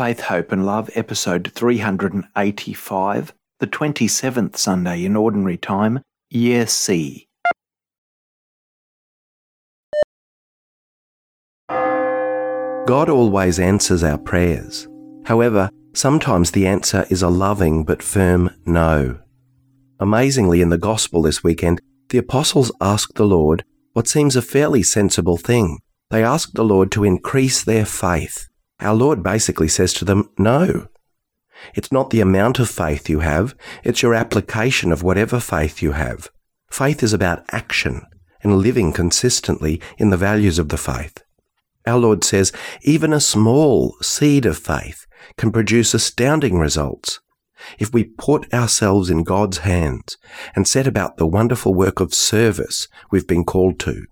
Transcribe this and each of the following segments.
Faith, Hope and Love, episode 385, the 27th Sunday in Ordinary Time, Year C. God always answers our prayers. However, sometimes the answer is a loving but firm no. Amazingly, in the Gospel this weekend, the apostles asked the Lord what seems a fairly sensible thing. They asked the Lord to increase their faith. Our Lord basically says to them, no. It's not the amount of faith you have, it's your application of whatever faith you have. Faith is about action and living consistently in the values of the faith. Our Lord says, even a small seed of faith can produce astounding results. If we put ourselves in God's hands and set about the wonderful work of service we've been called to,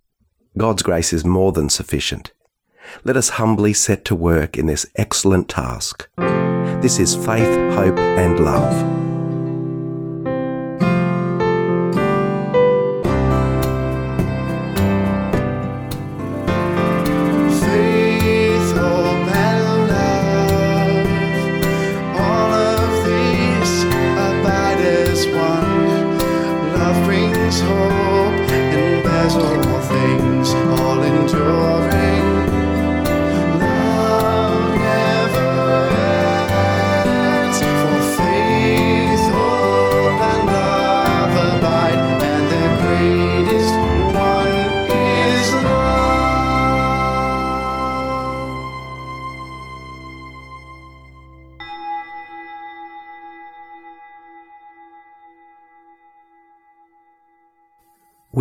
God's grace is more than sufficient. Let us humbly set to work in this excellent task. This is faith, hope, and love. Faith, hope,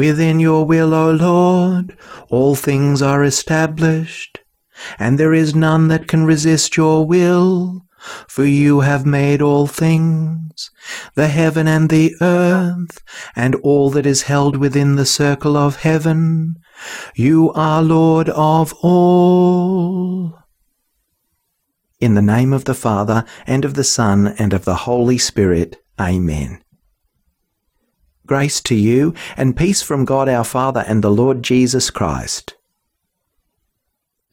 Within your will, O Lord, all things are established, and there is none that can resist your will. For you have made all things, the heaven and the earth, and all that is held within the circle of heaven. You are Lord of all. In the name of the Father, and of the Son, and of the Holy Spirit. Amen. Grace to you, and peace from God our Father and the Lord Jesus Christ.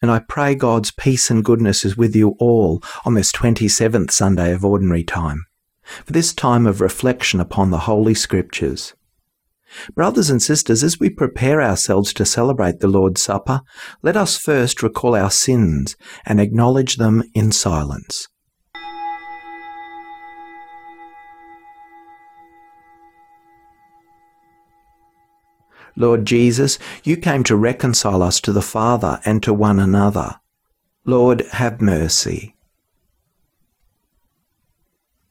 And I pray God's peace and goodness is with you all on this 27th Sunday of Ordinary Time, for this time of reflection upon the Holy Scriptures. Brothers and sisters, as we prepare ourselves to celebrate the Lord's Supper, let us first recall our sins and acknowledge them in silence. Lord Jesus, you came to reconcile us to the Father and to one another. Lord, have mercy.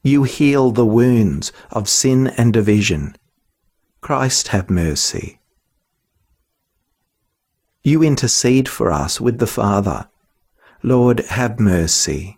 You heal the wounds of sin and division. Christ, have mercy. You intercede for us with the Father. Lord, have mercy.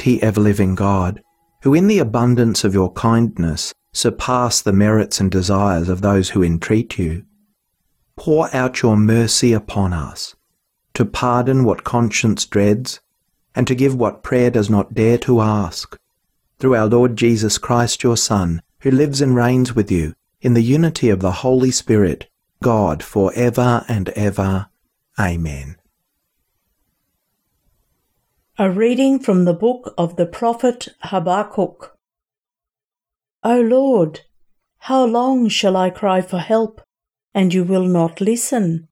Almighty ever living God, who in the abundance of your kindness surpass the merits and desires of those who entreat you, pour out your mercy upon us, to pardon what conscience dreads, and to give what prayer does not dare to ask. Through our Lord Jesus Christ, your Son, who lives and reigns with you in the unity of the Holy Spirit, God, for ever and ever. Amen. A reading from the book of the prophet Habakkuk. O Lord, how long shall I cry for help, and you will not listen?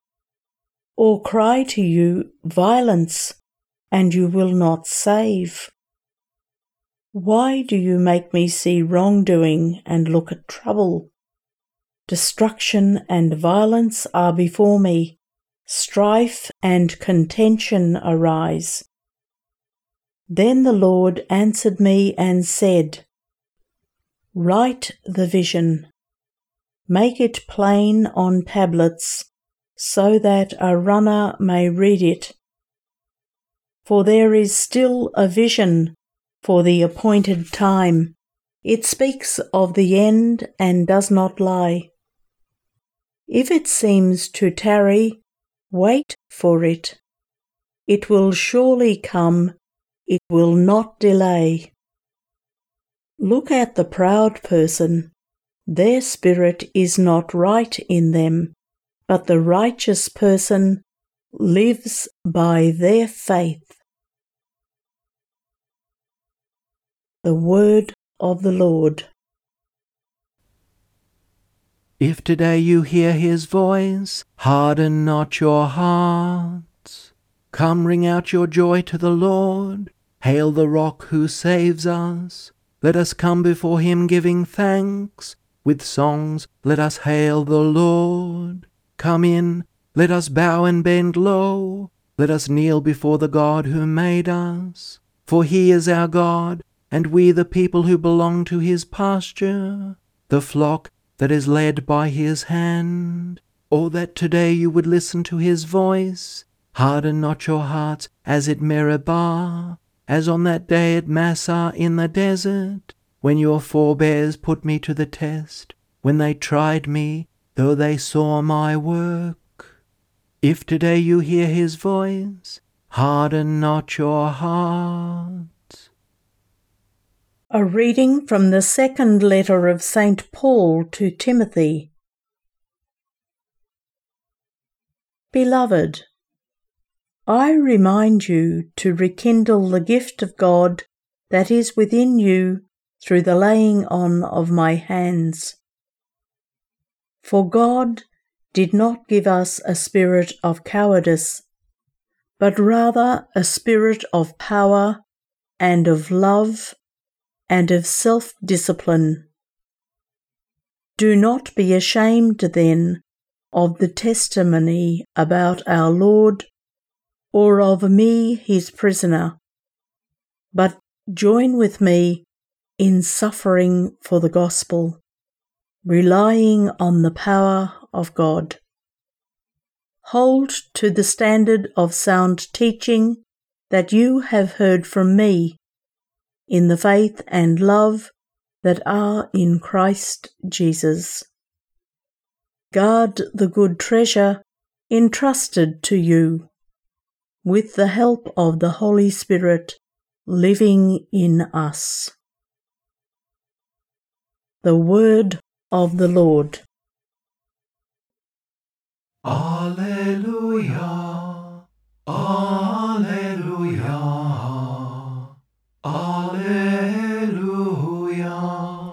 Or cry to you violence, and you will not save? Why do you make me see wrongdoing and look at trouble? Destruction and violence are before me, strife and contention arise. Then the Lord answered me and said, Write the vision, make it plain on tablets, so that a runner may read it. For there is still a vision for the appointed time. It speaks of the end and does not lie. If it seems to tarry, wait for it. It will surely come, it will not delay. Look at the proud person. Their spirit is not right in them, but the righteous person lives by their faith. The word of the Lord. If today you hear his voice, harden not your hearts. Come ring out your joy to the Lord. Hail the rock who saves us. Let us come before him giving thanks. With songs let us hail the Lord. Come in, let us bow and bend low. Let us kneel before the God who made us. For he is our God, and we the people who belong to his pasture, the flock that is led by his hand. Oh, that today you would listen to his voice. Harden not your hearts as at Meribah, as on that day at Massa in the desert, when your forebears put me to the test, when they tried me, though they saw my work. If today you hear his voice, harden not your hearts. A reading from the second letter of St. Paul to Timothy. Beloved, I remind you to rekindle the gift of God that is within you through the laying on of my hands. For God did not give us a spirit of cowardice, but rather a spirit of power and of love and of self discipline. Do not be ashamed then of the testimony about our Lord or of me, his prisoner, but join with me in suffering for the gospel, relying on the power of God. Hold to the standard of sound teaching that you have heard from me in the faith and love that are in Christ Jesus. Guard the good treasure entrusted to you with the help of the Holy Spirit living in us. The Word of the Lord. Alleluia. Alleluia.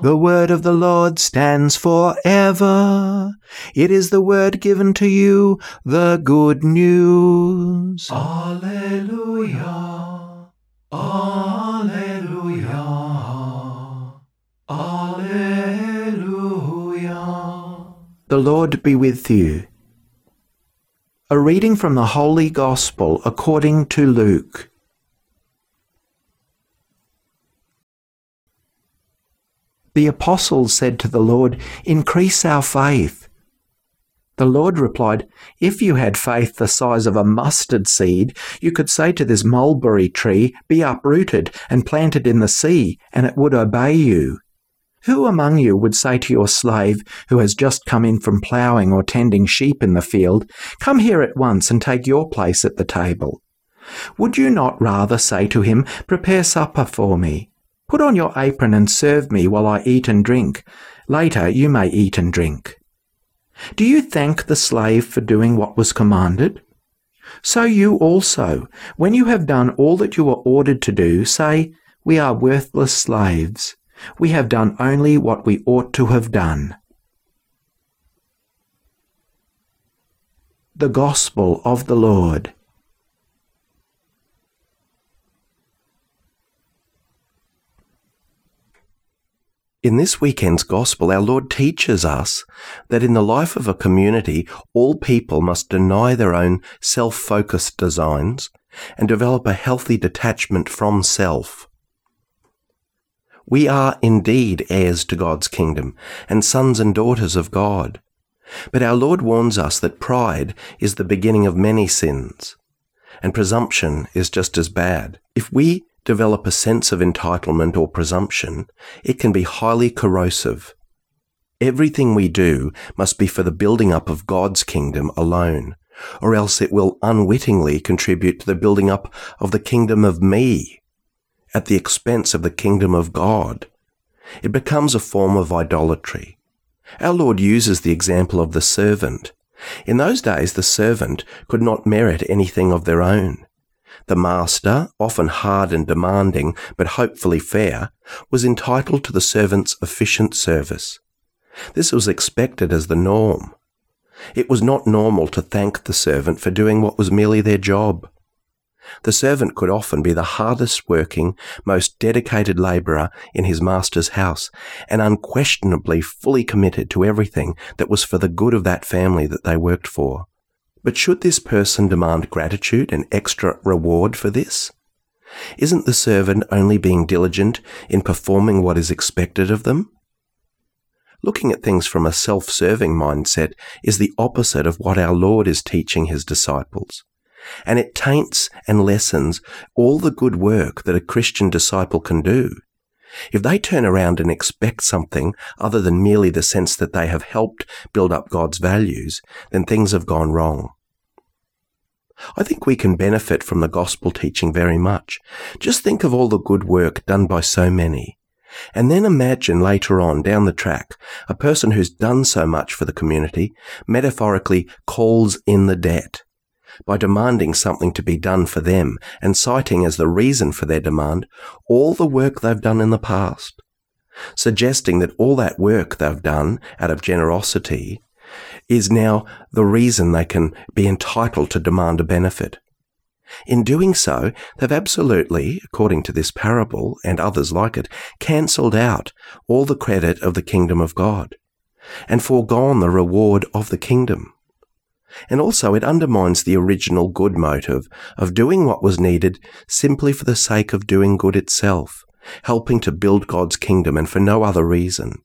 The word of the Lord stands forever. It is the word given to you, the good news. Alleluia. Alleluia. Alleluia. The Lord be with you. A reading from the Holy Gospel according to Luke. The apostles said to the Lord, Increase our faith. The Lord replied, If you had faith the size of a mustard seed, you could say to this mulberry tree, Be uprooted and planted in the sea, and it would obey you. Who among you would say to your slave, who has just come in from ploughing or tending sheep in the field, Come here at once and take your place at the table? Would you not rather say to him, Prepare supper for me? Put on your apron and serve me while I eat and drink. Later you may eat and drink. Do you thank the slave for doing what was commanded? So you also, when you have done all that you were ordered to do, say, We are worthless slaves. We have done only what we ought to have done. The Gospel of the Lord. In this weekend's Gospel, our Lord teaches us that in the life of a community, all people must deny their own self focused designs and develop a healthy detachment from self. We are indeed heirs to God's kingdom and sons and daughters of God. But our Lord warns us that pride is the beginning of many sins, and presumption is just as bad. If we develop a sense of entitlement or presumption, it can be highly corrosive. Everything we do must be for the building up of God's kingdom alone, or else it will unwittingly contribute to the building up of the kingdom of me at the expense of the kingdom of God. It becomes a form of idolatry. Our Lord uses the example of the servant. In those days, the servant could not merit anything of their own. The master, often hard and demanding, but hopefully fair, was entitled to the servant's efficient service. This was expected as the norm. It was not normal to thank the servant for doing what was merely their job. The servant could often be the hardest working, most dedicated labourer in his master's house, and unquestionably fully committed to everything that was for the good of that family that they worked for. But should this person demand gratitude and extra reward for this? Isn't the servant only being diligent in performing what is expected of them? Looking at things from a self serving mindset is the opposite of what our Lord is teaching his disciples and it taints and lessens all the good work that a Christian disciple can do. If they turn around and expect something other than merely the sense that they have helped build up God's values, then things have gone wrong. I think we can benefit from the gospel teaching very much. Just think of all the good work done by so many. And then imagine later on down the track a person who's done so much for the community metaphorically calls in the debt by demanding something to be done for them and citing as the reason for their demand all the work they've done in the past, suggesting that all that work they've done out of generosity is now the reason they can be entitled to demand a benefit. In doing so, they've absolutely, according to this parable and others like it, cancelled out all the credit of the kingdom of God and foregone the reward of the kingdom. And also it undermines the original good motive of doing what was needed simply for the sake of doing good itself, helping to build God's kingdom and for no other reason.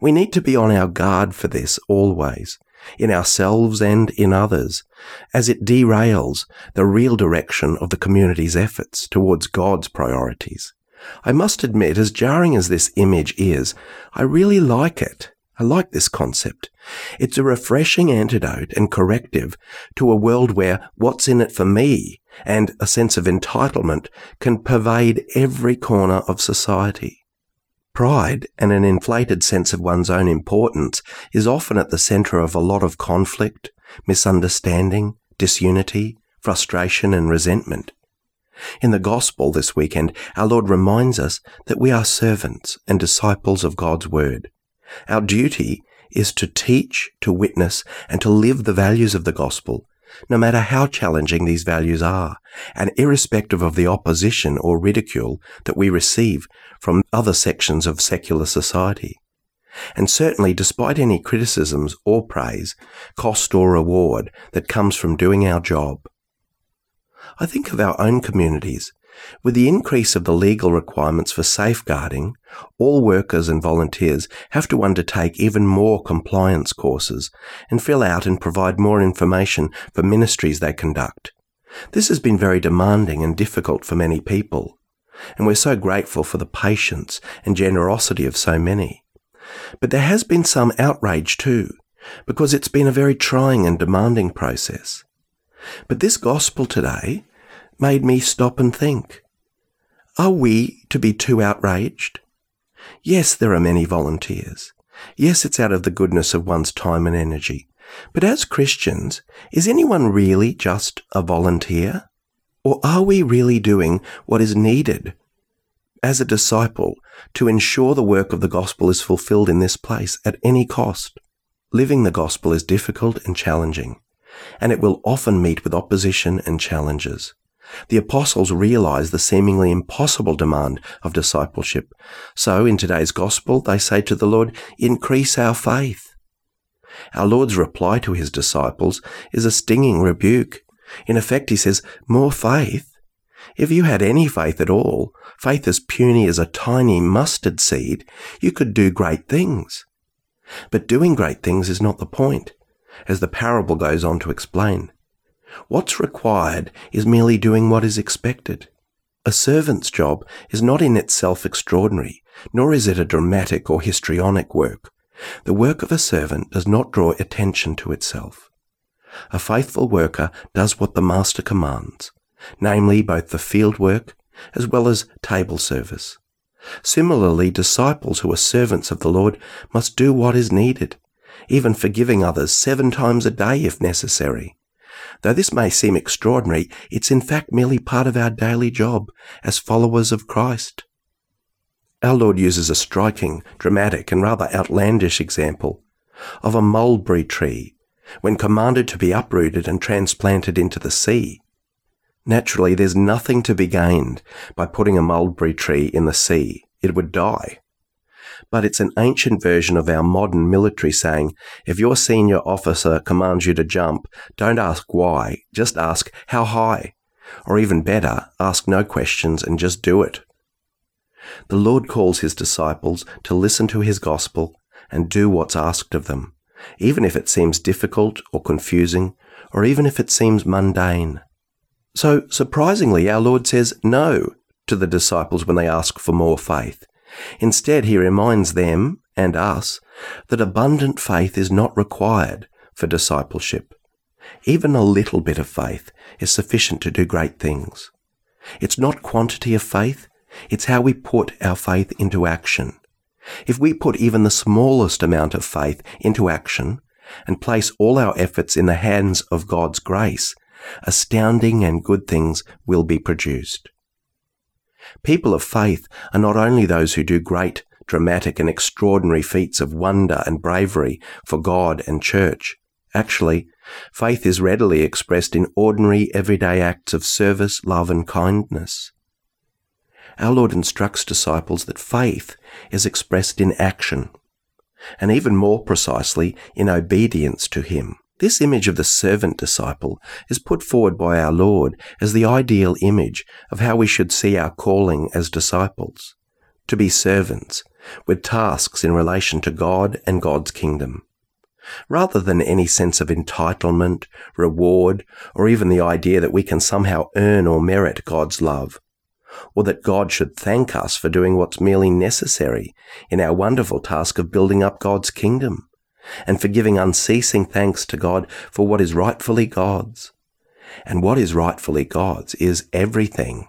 We need to be on our guard for this always, in ourselves and in others, as it derails the real direction of the community's efforts towards God's priorities. I must admit, as jarring as this image is, I really like it. I like this concept. It's a refreshing antidote and corrective to a world where what's in it for me and a sense of entitlement can pervade every corner of society. Pride and an inflated sense of one's own importance is often at the center of a lot of conflict, misunderstanding, disunity, frustration and resentment. In the gospel this weekend, our Lord reminds us that we are servants and disciples of God's word. Our duty is to teach, to witness, and to live the values of the gospel, no matter how challenging these values are, and irrespective of the opposition or ridicule that we receive from other sections of secular society. And certainly, despite any criticisms or praise, cost or reward that comes from doing our job. I think of our own communities With the increase of the legal requirements for safeguarding, all workers and volunteers have to undertake even more compliance courses and fill out and provide more information for ministries they conduct. This has been very demanding and difficult for many people, and we're so grateful for the patience and generosity of so many. But there has been some outrage too, because it's been a very trying and demanding process. But this gospel today made me stop and think. Are we to be too outraged? Yes, there are many volunteers. Yes, it's out of the goodness of one's time and energy. But as Christians, is anyone really just a volunteer? Or are we really doing what is needed as a disciple to ensure the work of the gospel is fulfilled in this place at any cost? Living the gospel is difficult and challenging, and it will often meet with opposition and challenges. The apostles realize the seemingly impossible demand of discipleship. So in today's gospel, they say to the Lord, increase our faith. Our Lord's reply to his disciples is a stinging rebuke. In effect, he says, more faith? If you had any faith at all, faith as puny as a tiny mustard seed, you could do great things. But doing great things is not the point, as the parable goes on to explain. What's required is merely doing what is expected. A servant's job is not in itself extraordinary, nor is it a dramatic or histrionic work. The work of a servant does not draw attention to itself. A faithful worker does what the master commands, namely both the field work as well as table service. Similarly, disciples who are servants of the Lord must do what is needed, even forgiving others seven times a day if necessary. Though this may seem extraordinary, it's in fact merely part of our daily job as followers of Christ. Our Lord uses a striking, dramatic, and rather outlandish example of a mulberry tree when commanded to be uprooted and transplanted into the sea. Naturally, there's nothing to be gained by putting a mulberry tree in the sea. It would die. But it's an ancient version of our modern military saying, if your senior officer commands you to jump, don't ask why, just ask how high. Or even better, ask no questions and just do it. The Lord calls his disciples to listen to his gospel and do what's asked of them, even if it seems difficult or confusing, or even if it seems mundane. So, surprisingly, our Lord says no to the disciples when they ask for more faith. Instead, he reminds them and us that abundant faith is not required for discipleship. Even a little bit of faith is sufficient to do great things. It's not quantity of faith, it's how we put our faith into action. If we put even the smallest amount of faith into action and place all our efforts in the hands of God's grace, astounding and good things will be produced. People of faith are not only those who do great, dramatic, and extraordinary feats of wonder and bravery for God and church. Actually, faith is readily expressed in ordinary, everyday acts of service, love, and kindness. Our Lord instructs disciples that faith is expressed in action, and even more precisely in obedience to Him. This image of the servant disciple is put forward by our Lord as the ideal image of how we should see our calling as disciples to be servants with tasks in relation to God and God's kingdom. Rather than any sense of entitlement, reward, or even the idea that we can somehow earn or merit God's love, or that God should thank us for doing what's merely necessary in our wonderful task of building up God's kingdom and for giving unceasing thanks to God for what is rightfully God's. And what is rightfully God's is everything.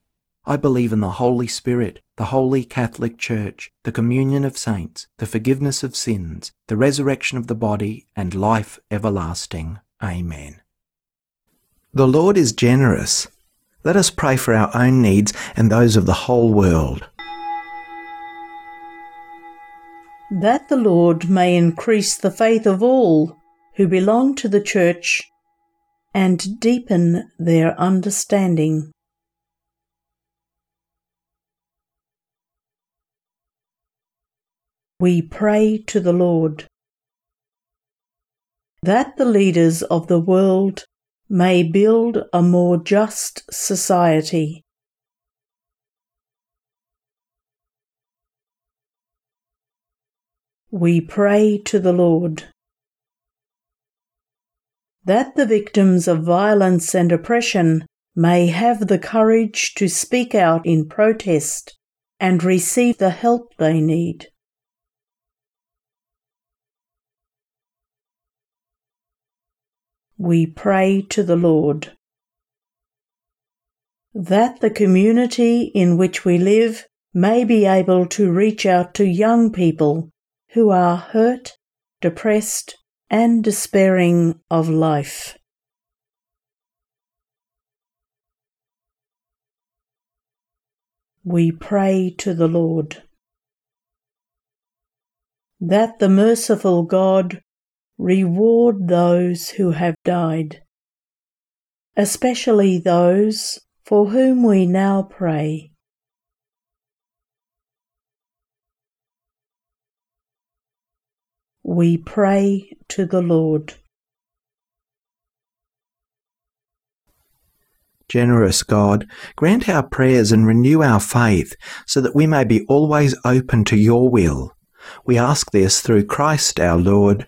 I believe in the Holy Spirit, the Holy Catholic Church, the communion of saints, the forgiveness of sins, the resurrection of the body, and life everlasting. Amen. The Lord is generous. Let us pray for our own needs and those of the whole world. that the Lord may increase the faith of all who belong to the Church and deepen their understanding. We pray to the Lord that the leaders of the world may build a more just society. We pray to the Lord that the victims of violence and oppression may have the courage to speak out in protest and receive the help they need. We pray to the Lord that the community in which we live may be able to reach out to young people who are hurt, depressed, and despairing of life. We pray to the Lord that the merciful God reward those who have died, especially those for whom we now pray. We pray to the Lord. Generous God, grant our prayers and renew our faith so that we may be always open to your will. We ask this through Christ our Lord.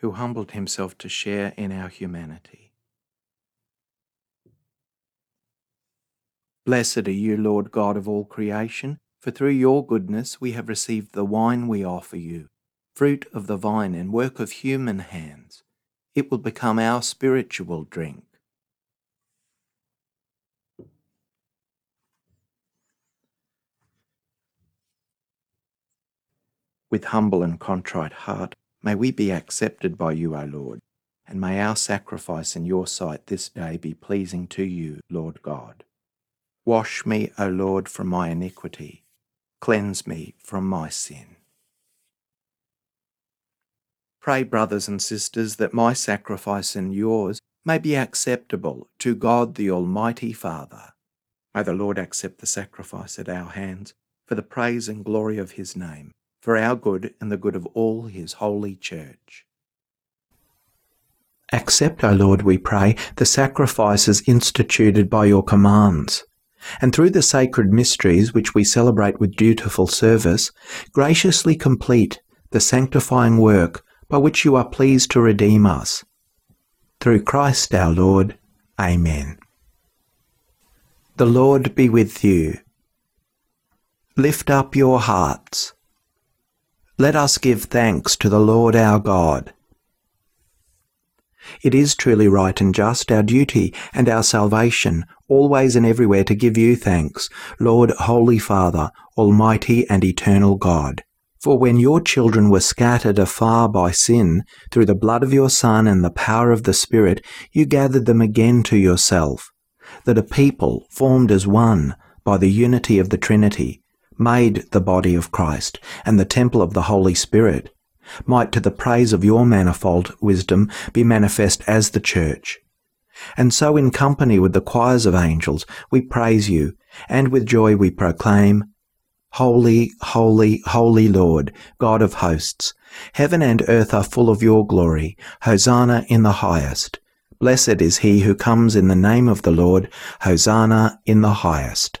who humbled himself to share in our humanity. Blessed are you, Lord God of all creation, for through your goodness we have received the wine we offer you, fruit of the vine and work of human hands. It will become our spiritual drink. With humble and contrite heart, may we be accepted by you, O Lord, and may our sacrifice in your sight this day be pleasing to you, Lord God. Wash me, O Lord, from my iniquity, cleanse me from my sin. Pray, brothers and sisters, that my sacrifice and yours may be acceptable to God the Almighty Father. May the Lord accept the sacrifice at our hands for the praise and glory of his name for our good and the good of all his holy church. Accept, O Lord, we pray, the sacrifices instituted by your commands, and through the sacred mysteries which we celebrate with dutiful service, graciously complete the sanctifying work by which you are pleased to redeem us. Through Christ our Lord. Amen. The Lord be with you. Lift up your hearts. Let us give thanks to the Lord our God. It is truly right and just, our duty and our salvation, always and everywhere to give you thanks, Lord, Holy Father, Almighty and Eternal God. For when your children were scattered afar by sin, through the blood of your Son and the power of the Spirit, you gathered them again to yourself, that a people formed as one by the unity of the Trinity, made the body of Christ and the temple of the Holy Spirit, might to the praise of your manifold wisdom be manifest as the church. And so in company with the choirs of angels we praise you, and with joy we proclaim, Holy, holy, holy Lord, God of hosts, heaven and earth are full of your glory. Hosanna in the highest. Blessed is he who comes in the name of the Lord. Hosanna in the highest.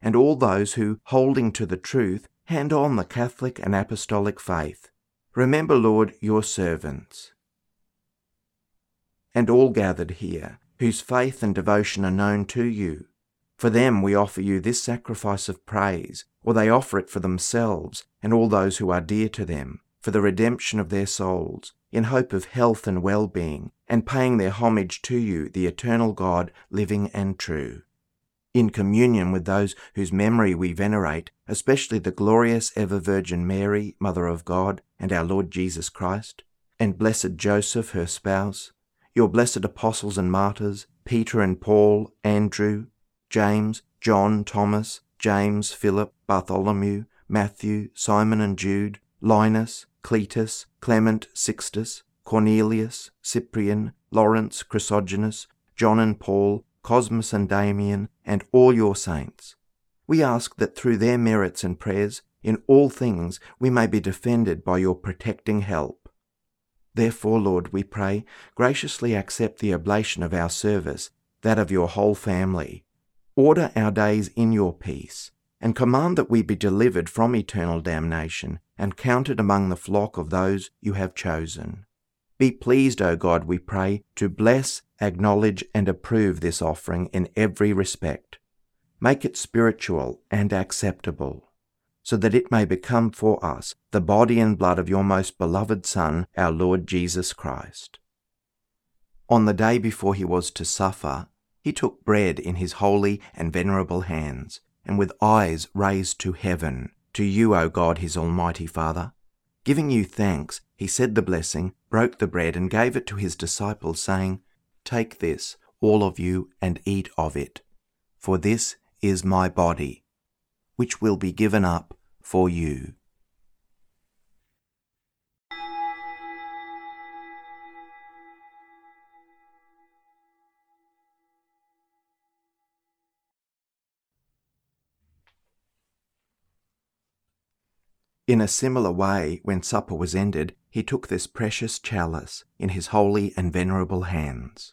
and all those who, holding to the truth, hand on the Catholic and Apostolic faith. Remember, Lord, your servants. And all gathered here, whose faith and devotion are known to you. For them we offer you this sacrifice of praise, or they offer it for themselves and all those who are dear to them, for the redemption of their souls, in hope of health and well-being, and paying their homage to you, the eternal God, living and true in communion with those whose memory we venerate, especially the glorious ever Virgin Mary, Mother of God, and our Lord Jesus Christ, and blessed Joseph, her spouse, your blessed apostles and martyrs, Peter and Paul, Andrew, James, John, Thomas, James, Philip, Bartholomew, Matthew, Simon and Jude, Linus, Cletus, Clement, Sixtus, Cornelius, Cyprian, Lawrence, Chrysogonus, John and Paul, Cosmas and Damian, and all your saints. We ask that through their merits and prayers, in all things we may be defended by your protecting help. Therefore, Lord, we pray, graciously accept the oblation of our service, that of your whole family. Order our days in your peace, and command that we be delivered from eternal damnation and counted among the flock of those you have chosen. Be pleased, O God, we pray, to bless, acknowledge, and approve this offering in every respect. Make it spiritual and acceptable, so that it may become for us the body and blood of your most beloved Son, our Lord Jesus Christ. On the day before he was to suffer, he took bread in his holy and venerable hands, and with eyes raised to heaven, to you, O God, his almighty Father, Giving you thanks, he said the blessing, broke the bread, and gave it to his disciples, saying, Take this, all of you, and eat of it, for this is my body, which will be given up for you. In a similar way, when supper was ended, he took this precious chalice in his holy and venerable hands.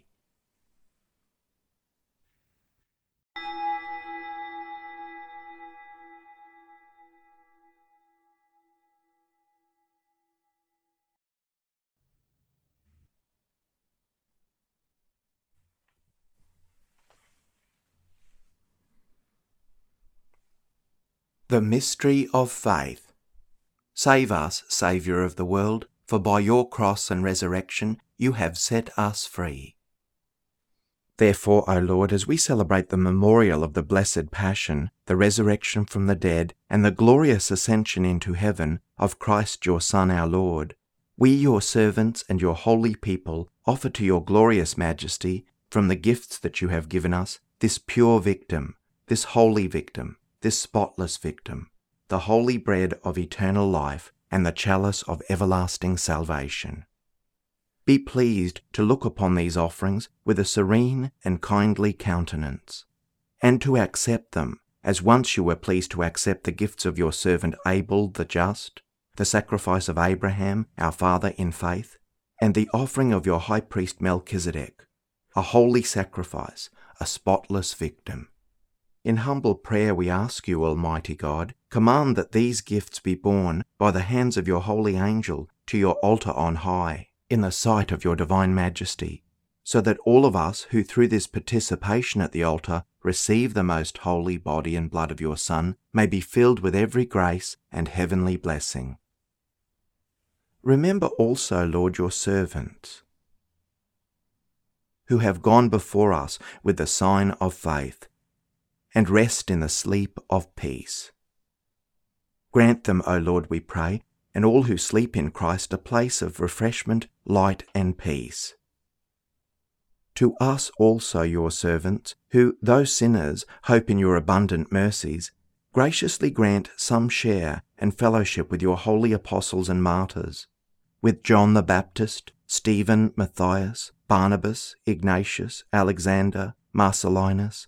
The Mystery of Faith. Save us, Saviour of the world, for by your cross and resurrection you have set us free. Therefore, O Lord, as we celebrate the memorial of the blessed Passion, the resurrection from the dead, and the glorious ascension into heaven of Christ your Son our Lord, we, your servants and your holy people, offer to your glorious majesty, from the gifts that you have given us, this pure victim, this holy victim, this spotless victim, the holy bread of eternal life, and the chalice of everlasting salvation. Be pleased to look upon these offerings with a serene and kindly countenance, and to accept them, as once you were pleased to accept the gifts of your servant Abel the just, the sacrifice of Abraham, our father in faith, and the offering of your high priest Melchizedek, a holy sacrifice, a spotless victim. In humble prayer we ask you, Almighty God, command that these gifts be borne by the hands of your holy angel to your altar on high, in the sight of your divine majesty, so that all of us who through this participation at the altar receive the most holy body and blood of your Son may be filled with every grace and heavenly blessing. Remember also, Lord, your servant, who have gone before us with the sign of faith, and rest in the sleep of peace. Grant them, O Lord, we pray, and all who sleep in Christ a place of refreshment, light, and peace. To us also, your servants, who, though sinners, hope in your abundant mercies, graciously grant some share and fellowship with your holy apostles and martyrs, with John the Baptist, Stephen, Matthias, Barnabas, Ignatius, Alexander, Marcellinus,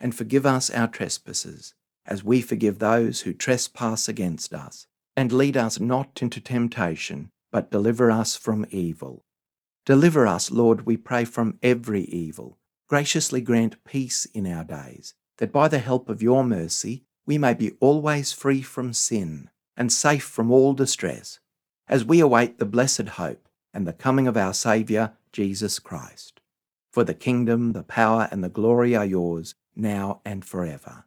and forgive us our trespasses, as we forgive those who trespass against us. And lead us not into temptation, but deliver us from evil. Deliver us, Lord, we pray, from every evil. Graciously grant peace in our days, that by the help of your mercy we may be always free from sin and safe from all distress, as we await the blessed hope and the coming of our Saviour, Jesus Christ. For the kingdom, the power, and the glory are yours, now and forever.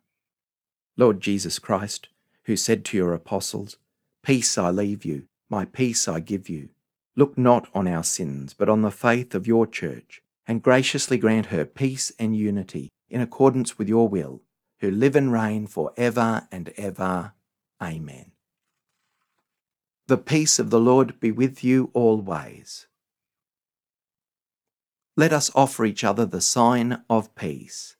Lord Jesus Christ, who said to your apostles, Peace I leave you, my peace I give you. Look not on our sins, but on the faith of your church, and graciously grant her peace and unity in accordance with your will, who live and reign for ever and ever. Amen. The peace of the Lord be with you always. Let us offer each other the sign of peace.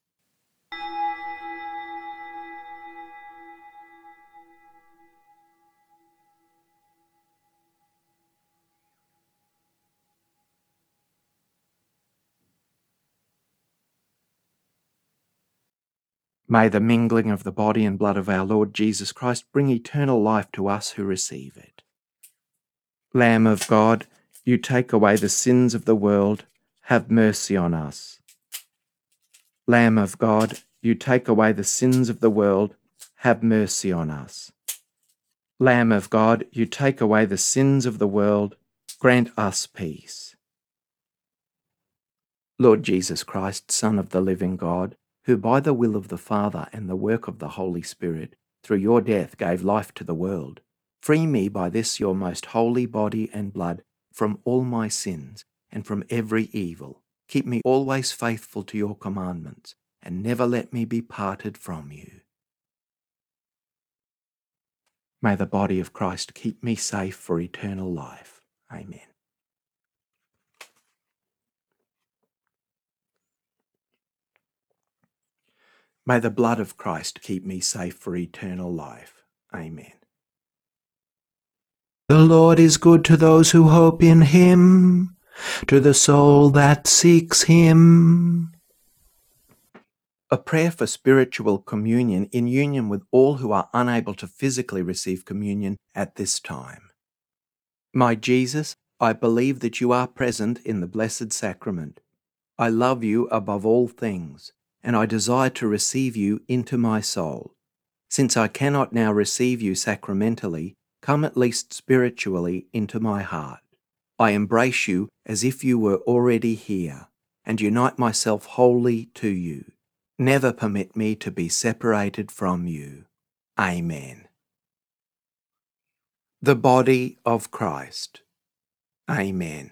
May the mingling of the body and blood of our Lord Jesus Christ bring eternal life to us who receive it. Lamb of God, you take away the sins of the world, have mercy on us. Lamb of God, you take away the sins of the world, have mercy on us. Lamb of God, you take away the sins of the world, grant us peace. Lord Jesus Christ, Son of the living God, who by the will of the Father and the work of the Holy Spirit, through your death gave life to the world, free me by this your most holy body and blood from all my sins and from every evil. Keep me always faithful to your commandments, and never let me be parted from you. May the body of Christ keep me safe for eternal life. Amen. May the blood of Christ keep me safe for eternal life. Amen. The Lord is good to those who hope in him, to the soul that seeks him. A prayer for spiritual communion in union with all who are unable to physically receive communion at this time. My Jesus, I believe that you are present in the Blessed Sacrament. I love you above all things and I desire to receive you into my soul. Since I cannot now receive you sacramentally, come at least spiritually into my heart. I embrace you as if you were already here, and unite myself wholly to you. Never permit me to be separated from you. Amen. the body of Christ. Amen.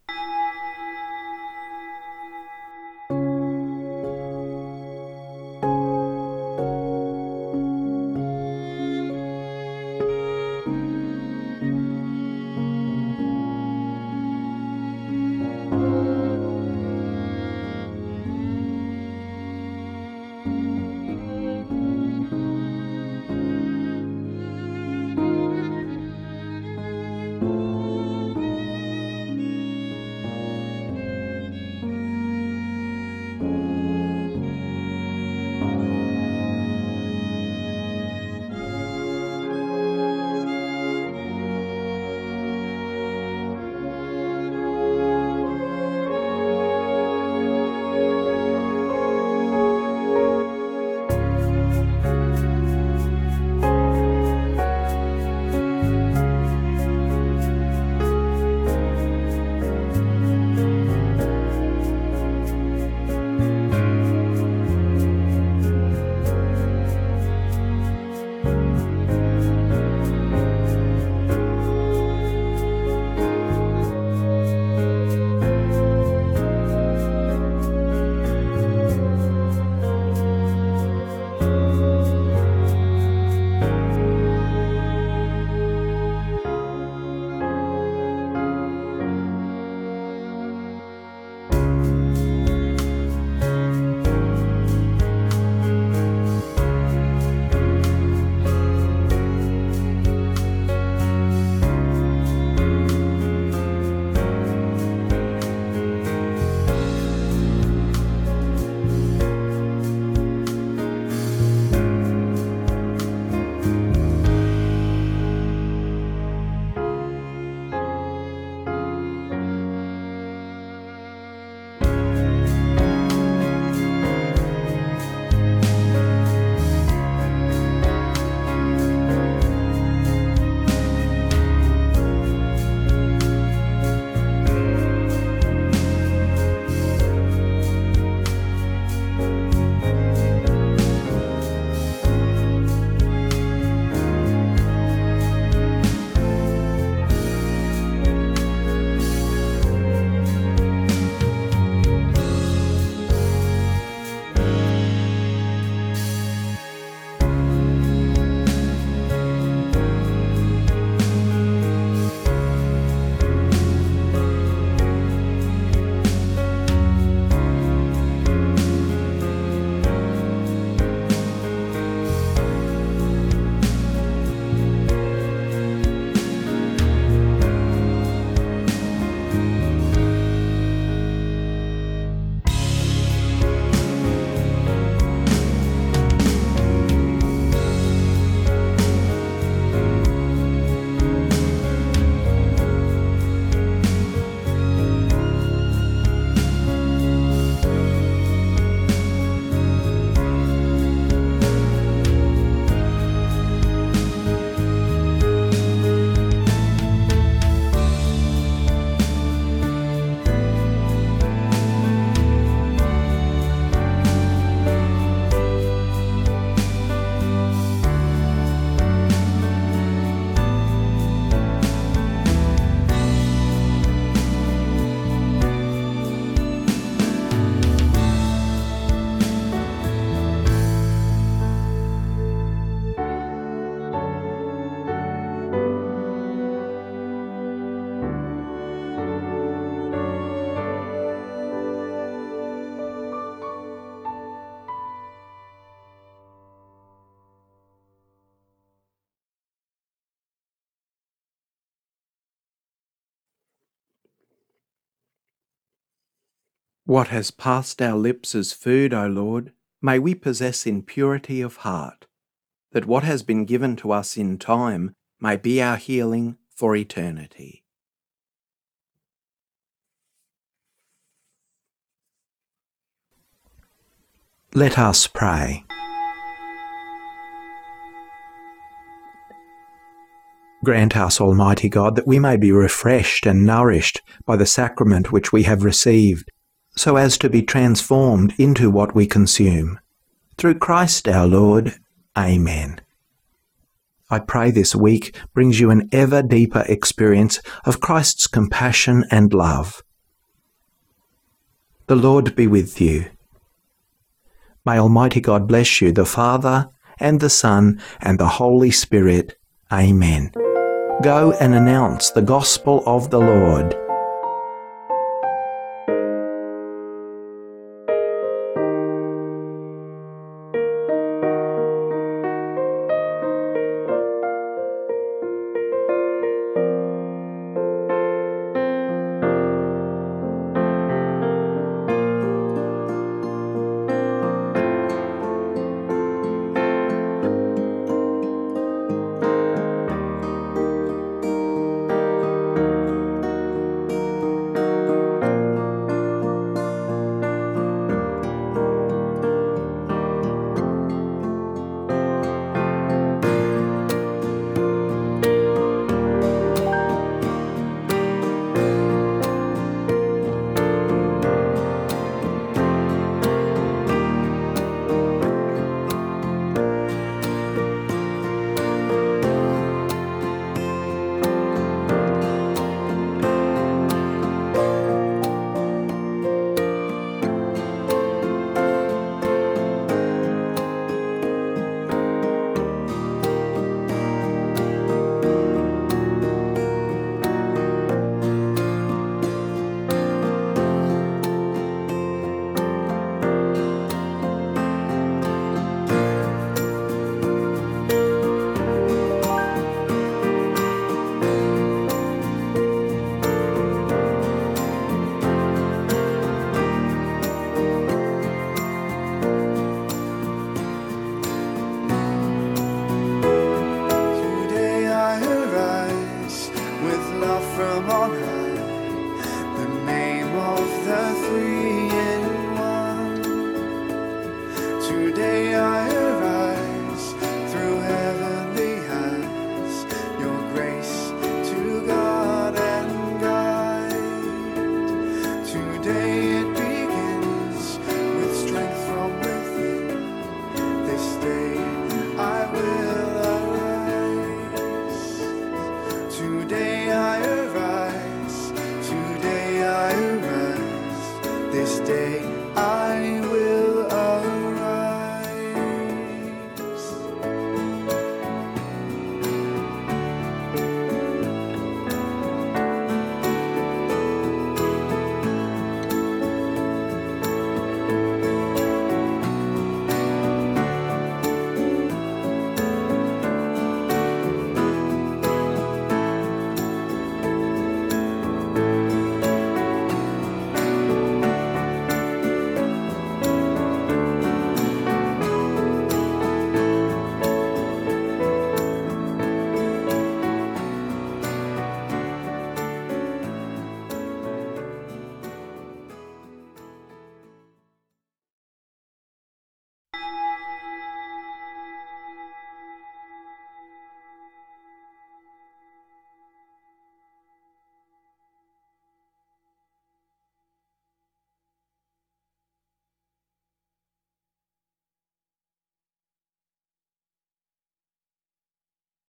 What has passed our lips as food, O Lord, may we possess in purity of heart, that what has been given to us in time may be our healing for eternity. Let us pray. Grant us, Almighty God, that we may be refreshed and nourished by the sacrament which we have received, so as to be transformed into what we consume. Through Christ our Lord. Amen. I pray this week brings you an ever deeper experience of Christ's compassion and love. The Lord be with you. May Almighty God bless you, the Father, and the Son, and the Holy Spirit. Amen. Go and announce the gospel of the Lord.